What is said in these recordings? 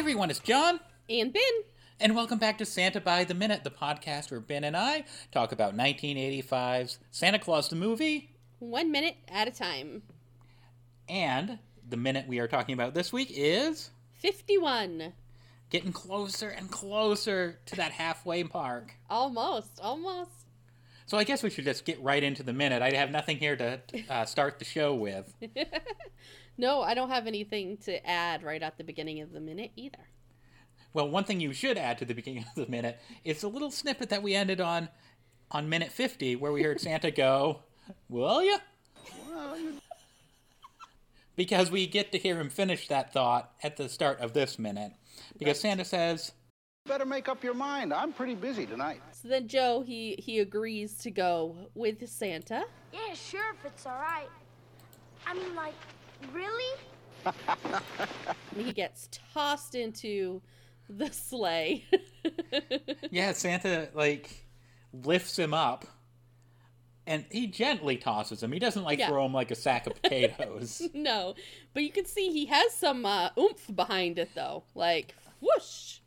Everyone, it's John, And Ben. and welcome back to Santa by the Minute, the podcast where Ben and I talk about 1985's Santa Claus the movie, One minute at a time. and the minute we are talking about this week is 51. getting closer and closer to that halfway mark. Almost. Almost. So I guess we should just get right into the minute. I have nothing here to uh, start the show with. No, I don't have anything to add right at the beginning of the minute either. Well, one thing you should add to the beginning of the minute is a little snippet that we ended on on minute 50 where we heard Santa go, Will ya? Because we get to hear him finish that thought at the start of this minute. Because Santa says, Better make up your mind. I'm pretty busy tonight. So then Joe, he, he agrees to go with Santa. Yeah, sure, if it's alright. I mean, like, really? He gets tossed into the sleigh. Yeah, Santa, like, lifts him up. And he gently tosses him. He doesn't, like, Yeah. throw him like a sack of potatoes. no, but you can see he has some uh, oomph behind it, though. Like, whoosh.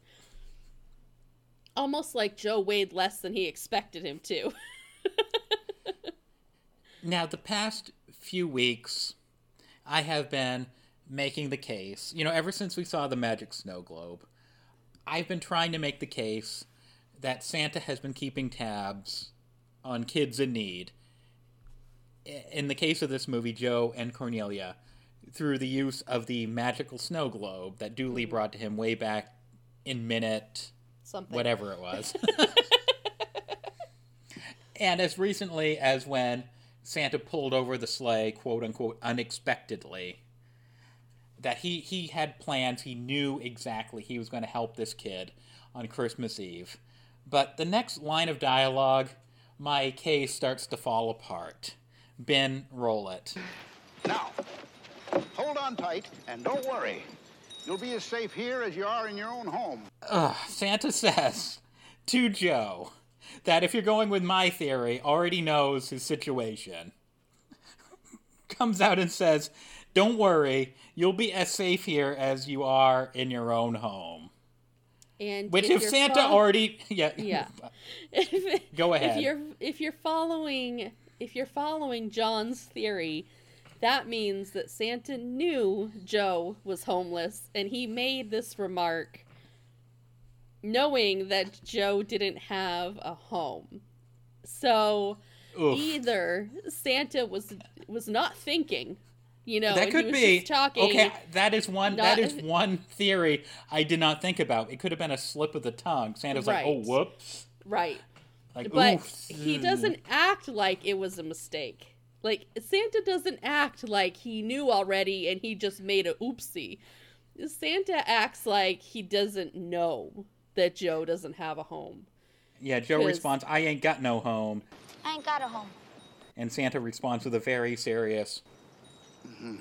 Almost like Joe weighed less than he expected him to. Now, the past few weeks, I have been making the case, you know, ever since we saw the magic snow globe, I've been trying to make the case that Santa has been keeping tabs on kids in need. In the case of this movie, Joe and Cornelia, through the use of the magical snow globe that Dooley mm-hmm. brought to him way back in minute Something. whatever it was. and as recently as when Santa pulled over the sleigh, quote unquote, unexpectedly, that he, he had plans, he knew exactly he was going to help this kid on Christmas Eve. But the next line of dialogue, my case starts to fall apart. Ben, roll it. Now, hold on tight and don't worry. You'll be as safe here as you are in your own home. Ugh, Santa says to Joe that if you're going with my theory, already knows his situation. Comes out and says, Don't worry, you'll be as safe here as you are in your own home. And Which, if, you're Santa fol- already. Yeah. yeah, if, Go ahead. If you're if you're following if you're following John's theory, that means that Santa knew Joe was homeless, and he made this remark knowing that Joe didn't have a home. So Oof. either Santa was was not thinking, you know, that could he was be just talking. okay. That is one. that Not- is one theory I did not think about. It could have been a slip of the tongue. Santa's like, "Oh, whoops!" Right. Like, but oof. he doesn't act like it was a mistake. Like Santa doesn't act like he knew already and he just made a oopsie. Santa acts like he doesn't know that Joe doesn't have a home. Yeah, Joe 'Cause- responds, "I ain't got no home," I ain't got a home. and Santa responds with a very serious. Mm-hmm.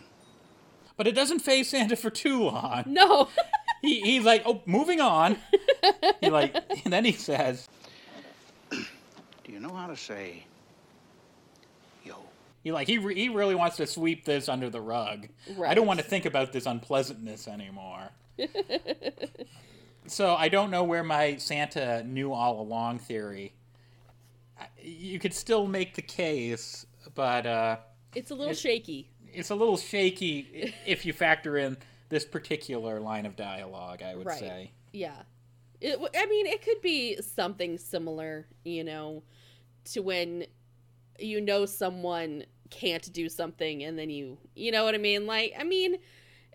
But it doesn't phase Santa for too long. No. He, he's like, "Oh, moving on." he like, and then he says, Do you know how to say, yo? "He like he re- he really wants to sweep this under the rug. I don't want to think about this unpleasantness anymore." so I don't know where my Santa knew all along theory. You could still make the case, but uh, it's a little It- shaky. it's a little shaky if you factor in this particular line of dialogue. I would Right. say. Yeah. It, I mean, it could be something similar, you know, to when you know someone can't do something and then you, you know what I mean? Like, I mean,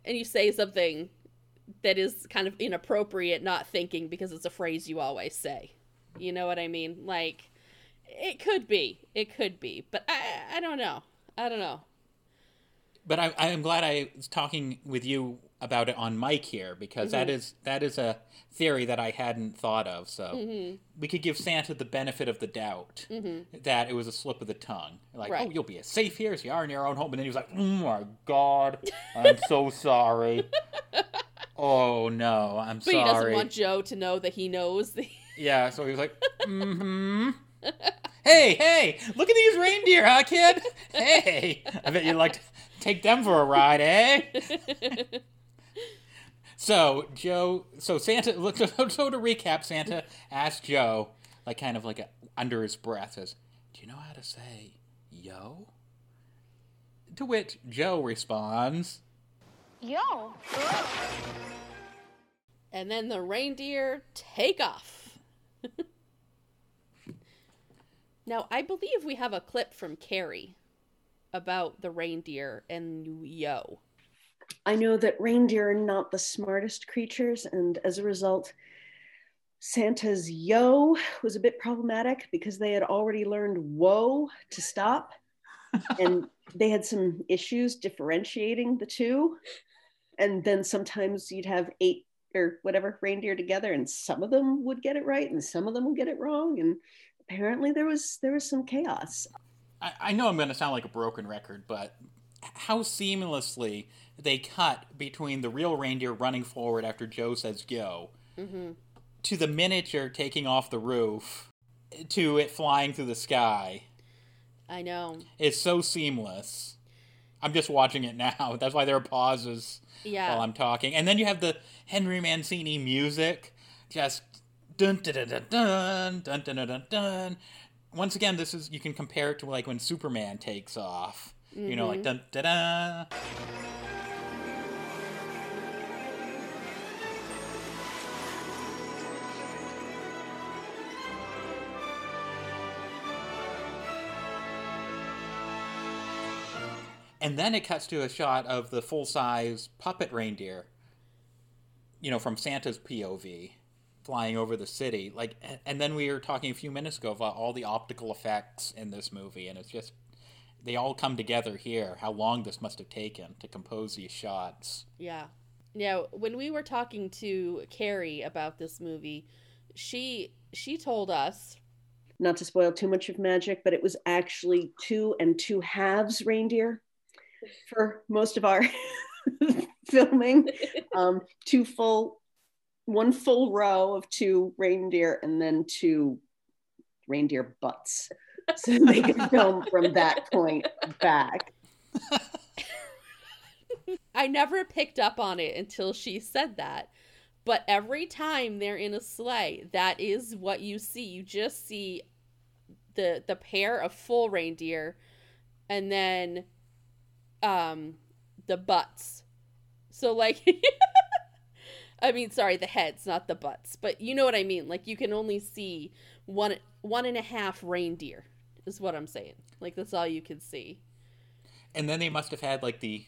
and you say something that is kind of inappropriate, not thinking because it's a phrase you always say. You know what I mean? Like, it could be. It could be. But I, I don't know. I don't know. But I, I am glad I was talking with you about it on mic here because that mm-hmm. is that is a theory that I hadn't thought of. So mm-hmm. we could give Santa the benefit of the doubt mm-hmm. that it was a slip of the tongue. Like, Right. oh, you'll be as safe here as you are in your own home. And then he was like, oh my god, I'm so sorry. oh no, I'm sorry. But he doesn't want Joe to know that he knows. The- Yeah, so he was like, mm-hmm. hey, hey, look at these reindeer, huh, kid? Hey, I bet you'd like to take them for a ride, eh? So Joe, so Santa. So to recap, Santa asked Joe, like kind of like a, under his breath, says, "Do you know how to say yo?" To which Joe responds, Yo. And then the reindeer take off. now, I believe we have a clip from Carrie about the reindeer and yo. I know that reindeer are not the smartest creatures, and as a result, Santa's yo was a bit problematic because they had already learned whoa to stop, and they had some issues differentiating the two. And then sometimes you'd have eight or whatever reindeer together, and some of them would get it right, and some of them would get it wrong, and apparently there was there was some chaos. I, I know I'm going to sound like a broken record, but how seamlessly they cut between the real reindeer running forward after Joe says go mm-hmm. to the miniature taking off the roof to it flying through the sky. I know. It's so seamless. I'm just watching it now. That's why there are pauses Yeah. while I'm talking. And then you have the Henry Mancini music, just dun dun dun dun dun dun dun dun dun. Once again, this is you can compare it to like when Superman takes off. You know, like mm-hmm. dun dun dun. And then it cuts to a shot of the full size puppet reindeer, you know, from Santa's POV, flying over the city. Like, and then we were talking a few minutes ago about all the optical effects in this movie, and it's just, they all come together here. How long this must have taken to compose these shots. Yeah. Now, when we were talking to Carrie about this movie, she she told us Not to spoil too much of magic, but it was actually two and two halves reindeer for most of our filming. Um, two full, one full row of two reindeer, and then two reindeer butts. So they could film from that point back. I never picked up on it until she said that. But every time they're in a sleigh, that is what you see. You just see the the pair of full reindeer and then um the butts. So like I mean, sorry, the heads, not the butts. But you know what I mean. Like you can only see one one and a half reindeer is what I'm saying. Like that's all you can see. And then they must have had like the,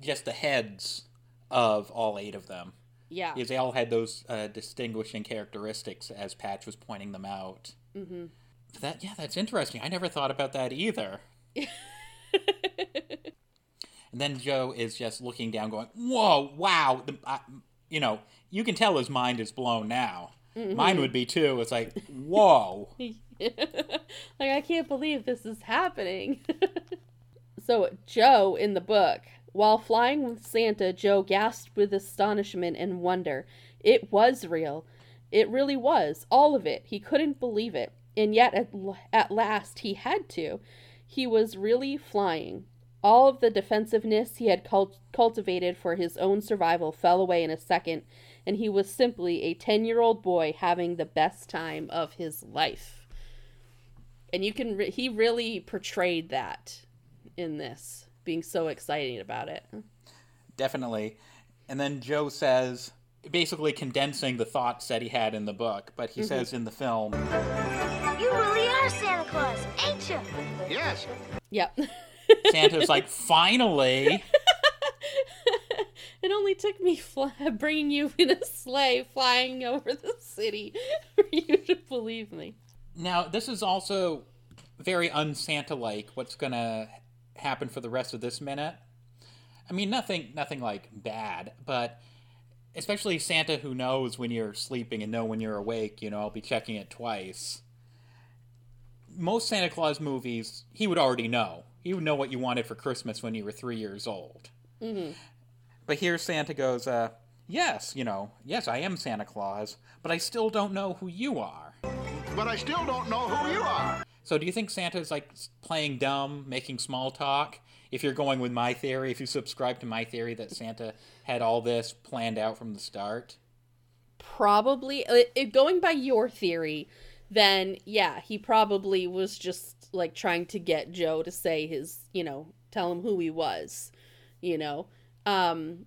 just the heads of all eight of them. Yeah. Because they all had those uh, distinguishing characteristics as Patch was pointing them out. Mhm. That yeah, that's interesting. I never thought about that either. And then Joe is just looking down, going, "Whoa, wow!" The, I, you know, you can tell his mind is blown now. Mm-hmm. Mine would be too. It's like, "Whoa!" like I can't believe this is happening. so Joe in the book, while flying with Santa, Joe gasped with astonishment and wonder. It was real. It really was, all of it. He couldn't believe it, and yet at, at last he had to. He was really flying. All of the defensiveness he had cult- cultivated for his own survival fell away in a second, and he was simply a 10 year old boy having the best time of his life and you can re- he really portrayed that in this being so excited about it Definitely. And then Joe says, basically condensing the thoughts that he had in the book, but he mm-hmm. says in the film, You really are Santa Claus, ain't you? Yes. yep Santa's like, "Finally." it only took me fly- bringing you in a sleigh flying over the city for you to believe me Now, this is also very un-Santa like what's going to happen for the rest of this minute. I mean, nothing nothing like bad, but especially Santa who knows when you're sleeping and know when you're awake, you know, I'll be checking it twice. Most Santa Claus movies, he would already know. He would know what you wanted for Christmas when you were 3 years old. Mhm. But here Santa goes, uh, yes, you know, yes, I am Santa Claus, but I still don't know who you are. But I still don't know who you are. So do you think Santa's like playing dumb, making small talk? If you're going with my theory, if you subscribe to my theory that Santa had all this planned out from the start, Probably uh, it, going by your theory, then yeah, he probably was just like trying to get Joe to say his, you know, tell him who he was, you know. Um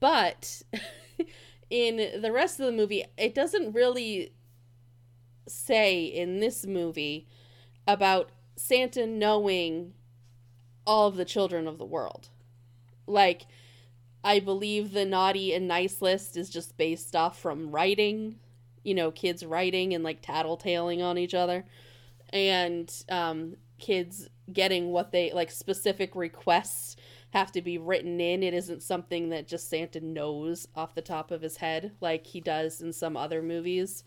but in the rest of the movie, it doesn't really say in this movie about Santa knowing all of the children of the world. Like I believe the naughty and nice list is just based off from writing, you know, kids writing and like tattletaling on each other, and um, kids getting what they like specific requests have to be written in. It isn't something that just Santa knows off the top of his head like he does in some other movies.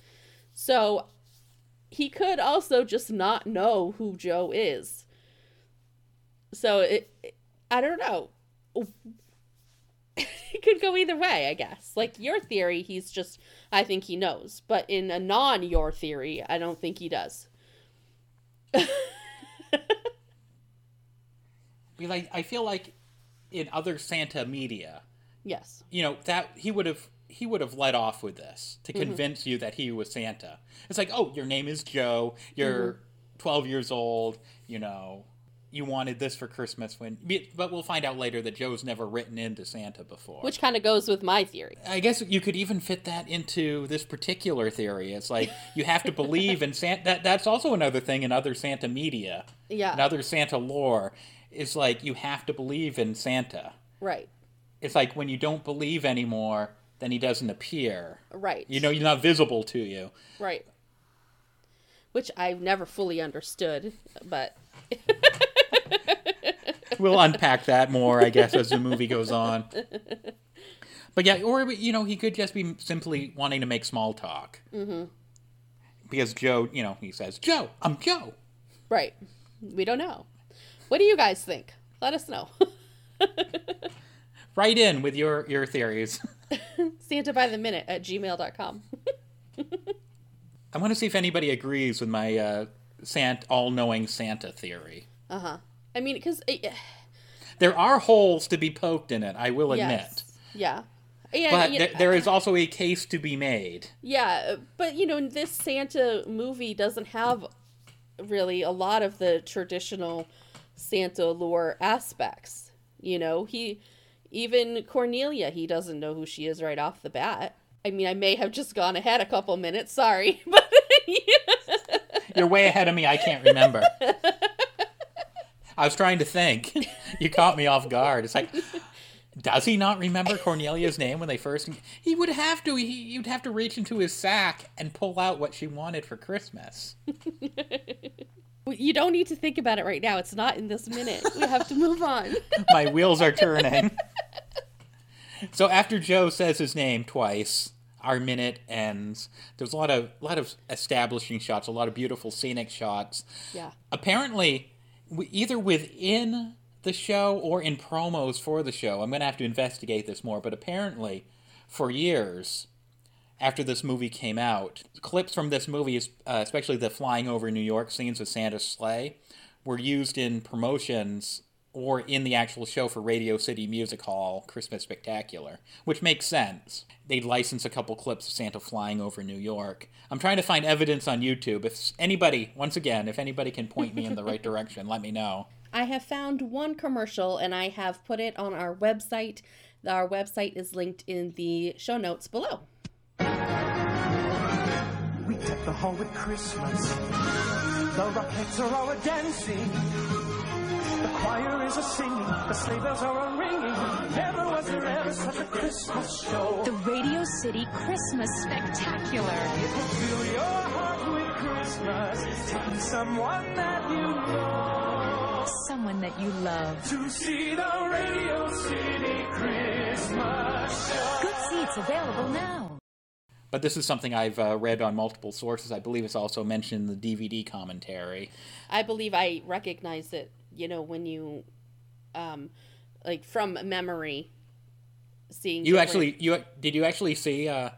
So he could also just not know who Joe is. So it, I don't know it could go either way, I guess. Like your theory, he's just I think he knows, but in a non your theory, I don't think he does. like I feel like in other Santa media, yes. you know that he would have he would have let off with this to mm-hmm. convince you that he was Santa. It's like, oh, your name is Joe. You're mm-hmm. 12 years old. You know, you wanted this for Christmas when. But we'll find out later that Joe's never written into Santa before. Which kind of goes with my theory. I guess you could even fit that into this particular theory. It's like you have to believe in Santa. That, that's also another thing in other Santa media, Yeah. in other Santa lore. Is like you have to believe in Santa. Right. It's like when you don't believe anymore, then he doesn't appear. Right. You know, he's not visible to you. Right. Which I've never fully understood, but We'll unpack that more, I guess, as the movie goes on. But yeah, or you know, he could just be simply wanting to make small talk. Mm-hmm. Because Joe, you know, he says, "Joe, I'm Joe." right. We don't know. What do you guys think? Let us know. Write in with your your theories. Santa by the minute at gmail.com. I want to see if anybody agrees with my uh, Sant all-knowing Santa theory. Uh-huh. I mean, because There are holes to be poked in it. I will admit, yes, yeah, yeah, but there, know, there is also a case to be made. yeah. But you know, this Santa movie doesn't have really a lot of the traditional Santa lore aspects. You know, he even Cornelia, he doesn't know who she is right off the bat. I mean, I may have just gone ahead a couple minutes. Sorry, but You're way ahead of me. I can't remember. I was trying to think. You caught me off guard. It's like, does he not remember Cornelia's name when they first? He would have to. He, you'd have to reach into his sack and pull out what she wanted for Christmas. you don't need to think about it right now. It's not in this minute. We have to move on. My wheels are turning. So after Joe says his name twice, our minute ends. There's a lot of a lot of establishing shots, a lot of beautiful scenic shots. yeah. apparently either within the show or in promos for the show. I'm going to have to investigate this more but apparently for years after this movie came out clips from this movie uh, especially the flying over new york scenes with santa's sleigh were used in promotions or in the actual show for radio city music hall christmas spectacular which makes sense they'd license a couple clips of santa flying over new york i'm trying to find evidence on youtube if anybody once again if anybody can point me in the right direction let me know I have found one commercial and I have put it on our website. Our website is linked in the show notes below. We deck the hall with Christmas. The Rockettes are all a dancing. The choir is a singing. The sleigh bells are a ringing. Never was there ever such a Christmas show. The Radio City Christmas Spectacular. It will fill your heart with Christmas. Tell someone that you know Someone that you love. to see the Radio City Christmas show. Good seats available now. but this is something i've uh, read on multiple sources i believe it's also mentioned in the dvd commentary I believe I recognize it, you know, when you, um, like from memory, seeing. you different- actually you did you actually see uh,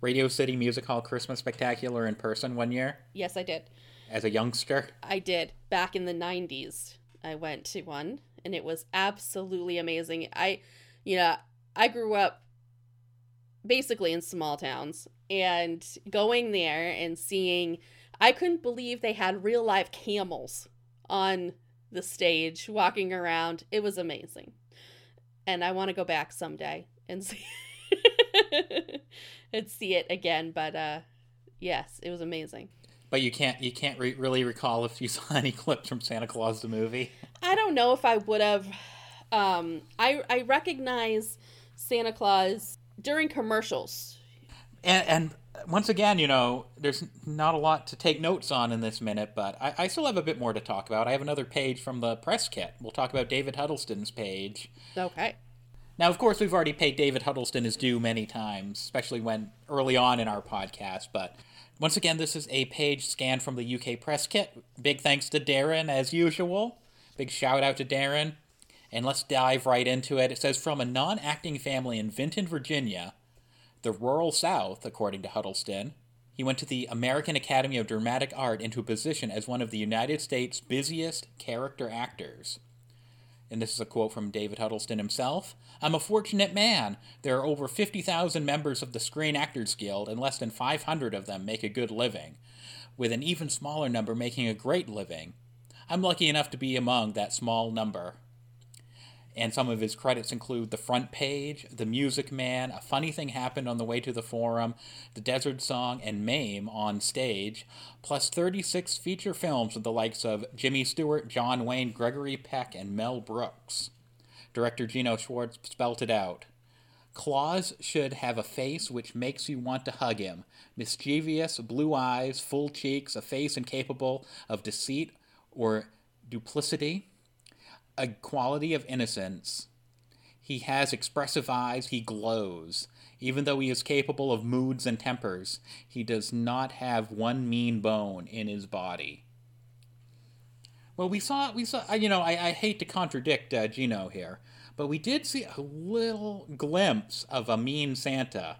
radio city music hall christmas spectacular in person one year Yes, I did. as a youngster? I did back in the 90s. I went to one and it was absolutely amazing. I you know, I grew up basically in small towns and going there and seeing I couldn't believe they had real live camels on the stage walking around. It was amazing. And I want to go back someday and see and see it again, but uh yes, it was amazing. But you can't you can't re- really recall if you saw any clips from Santa Claus the movie. I don't know if I would have. Um, I I recognize Santa Claus during commercials. And, and once again, you know, there's not a lot to take notes on in this minute, but I, I still have a bit more to talk about. I have another page from the press kit. We'll talk about David Huddleston's page. Okay. Now, of course, we've already paid David Huddleston his due many times, especially when early on in our podcast. But once again, this is a page scanned from the UK press kit. Big thanks to Darren, as usual. Big shout out to Darren. And let's dive right into it. It says From a non acting family in Vinton, Virginia, the rural South, according to Huddleston, he went to the American Academy of Dramatic Art into a position as one of the United States' busiest character actors. And this is a quote from David Huddleston himself. I'm a fortunate man. There are over 50,000 members of the Screen Actors Guild, and less than 500 of them make a good living, with an even smaller number making a great living. I'm lucky enough to be among that small number. And some of his credits include The Front Page, The Music Man, A Funny Thing Happened on the Way to the Forum, The Desert Song, and Mame on stage, plus 36 feature films with the likes of Jimmy Stewart, John Wayne, Gregory Peck, and Mel Brooks. Director Jeannot Szwarc spelt it out. Claus should have a face which makes you want to hug him. Mischievous, blue eyes, full cheeks, a face incapable of deceit or duplicity, a quality of innocence. He has expressive eyes, he glows. Even though he is capable of moods and tempers, he does not have one mean bone in his body. Well, we saw, we saw. You know, I, I hate to contradict uh, Jeannot here, but we did see a little glimpse of a mean Santa,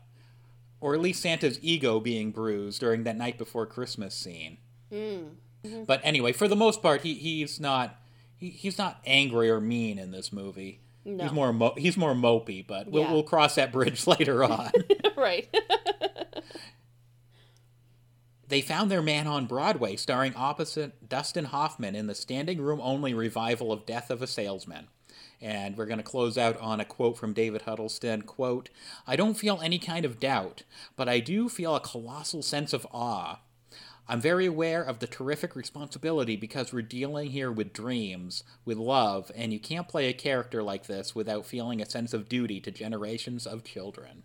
or at least Santa's ego being bruised during that night before Christmas scene. Mm. But anyway, for the most part, he he's not he, he's not angry or mean in this movie. No. He's more mo- he's more mopey, but we'll Yeah. we'll cross that bridge later on. right. They found their man on Broadway, starring opposite Dustin Hoffman in the standing room only revival of Death of a Salesman. And we're going to close out on a quote from David Huddleston. Quote, I don't feel any kind of doubt, but I do feel a colossal sense of awe. I'm very aware of the terrific responsibility because we're dealing here with dreams, with love, and you can't play a character like this without feeling a sense of duty to generations of children.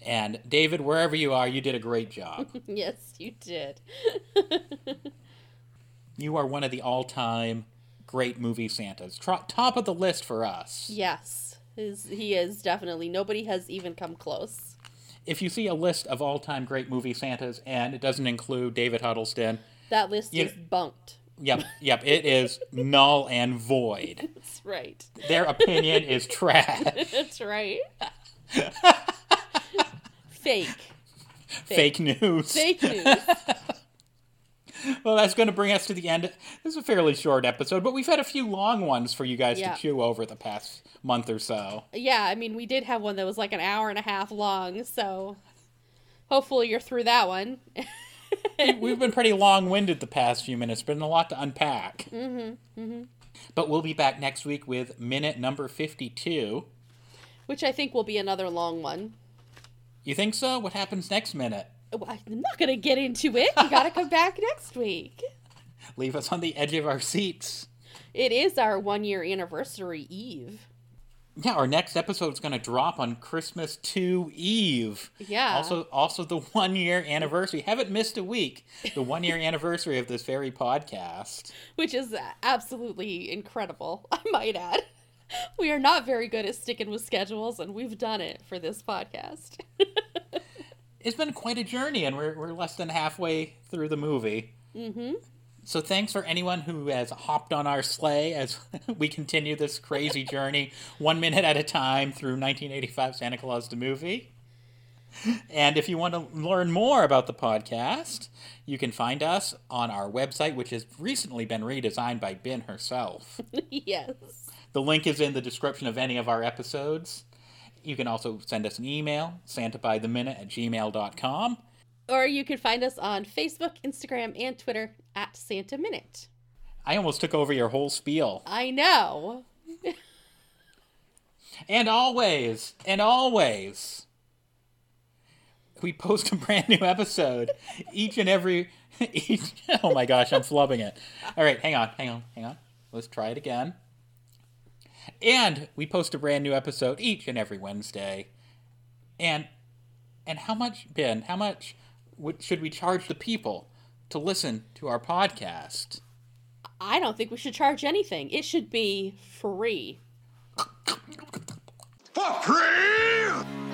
And David, wherever you are, you did a great job. yes, you did. You are one of the all-time great movie Santas. Tro- top of the list for us. yes. His, he is definitely. Nobody has even come close. If you see a list of all-time great movie Santas and it doesn't include David Huddleston, That list You- is bunked. yep, yep, it is null and void. That's right. Their opinion is trash. That's right. Fake. Fake news. Fake news. Well, that's going to bring us to the end. This is a fairly short episode, but we've had a few long ones for you guys Yeah. to chew over the past month or so. yeah, I mean, we did have one that was like an hour and a half long, so hopefully you're through that one. We've been pretty long-winded the past few minutes, been a lot to unpack. Mm-hmm. Mm-hmm. But we'll be back next week with minute number fifty-two. Which I think will be another long one. You think so? What happens next minute? I'm not going to get into it. You got to come back next week. Leave us on the edge of our seats. It is our one year anniversary eve. Yeah, our next episode is going to drop on Christmas 2 Eve. Yeah. Also, also the one year anniversary. Haven't missed a week. The one year anniversary of this very podcast. which is absolutely incredible, I might add. We are not very good at sticking with schedules, and we've done it for this podcast. It's been quite a journey, and we're, we're less than halfway through the movie. Mm-hmm. So thanks for anyone who has hopped on our sleigh as we continue this crazy journey, one minute at a time through 1985 Santa Claus the movie. And if you want to learn more about the podcast, you can find us on our website, which has recently been redesigned by Ben herself. yes. The link is in the description of any of our episodes. You can also send us an email, santabytheminute at gmail.com. Or you can find us on Facebook, Instagram, and Twitter at Santa Minute. I almost took over your whole spiel. I know. And always, and always, we post a brand new episode each and every. Each, oh my gosh, I'm flubbing it. All right, hang on, hang on, hang on. Let's try it again. And we post a brand new episode each and every Wednesday. And and how much, Ben? How much would, should we charge the people to listen to our podcast? I don't think we should charge anything. It should be free. For free!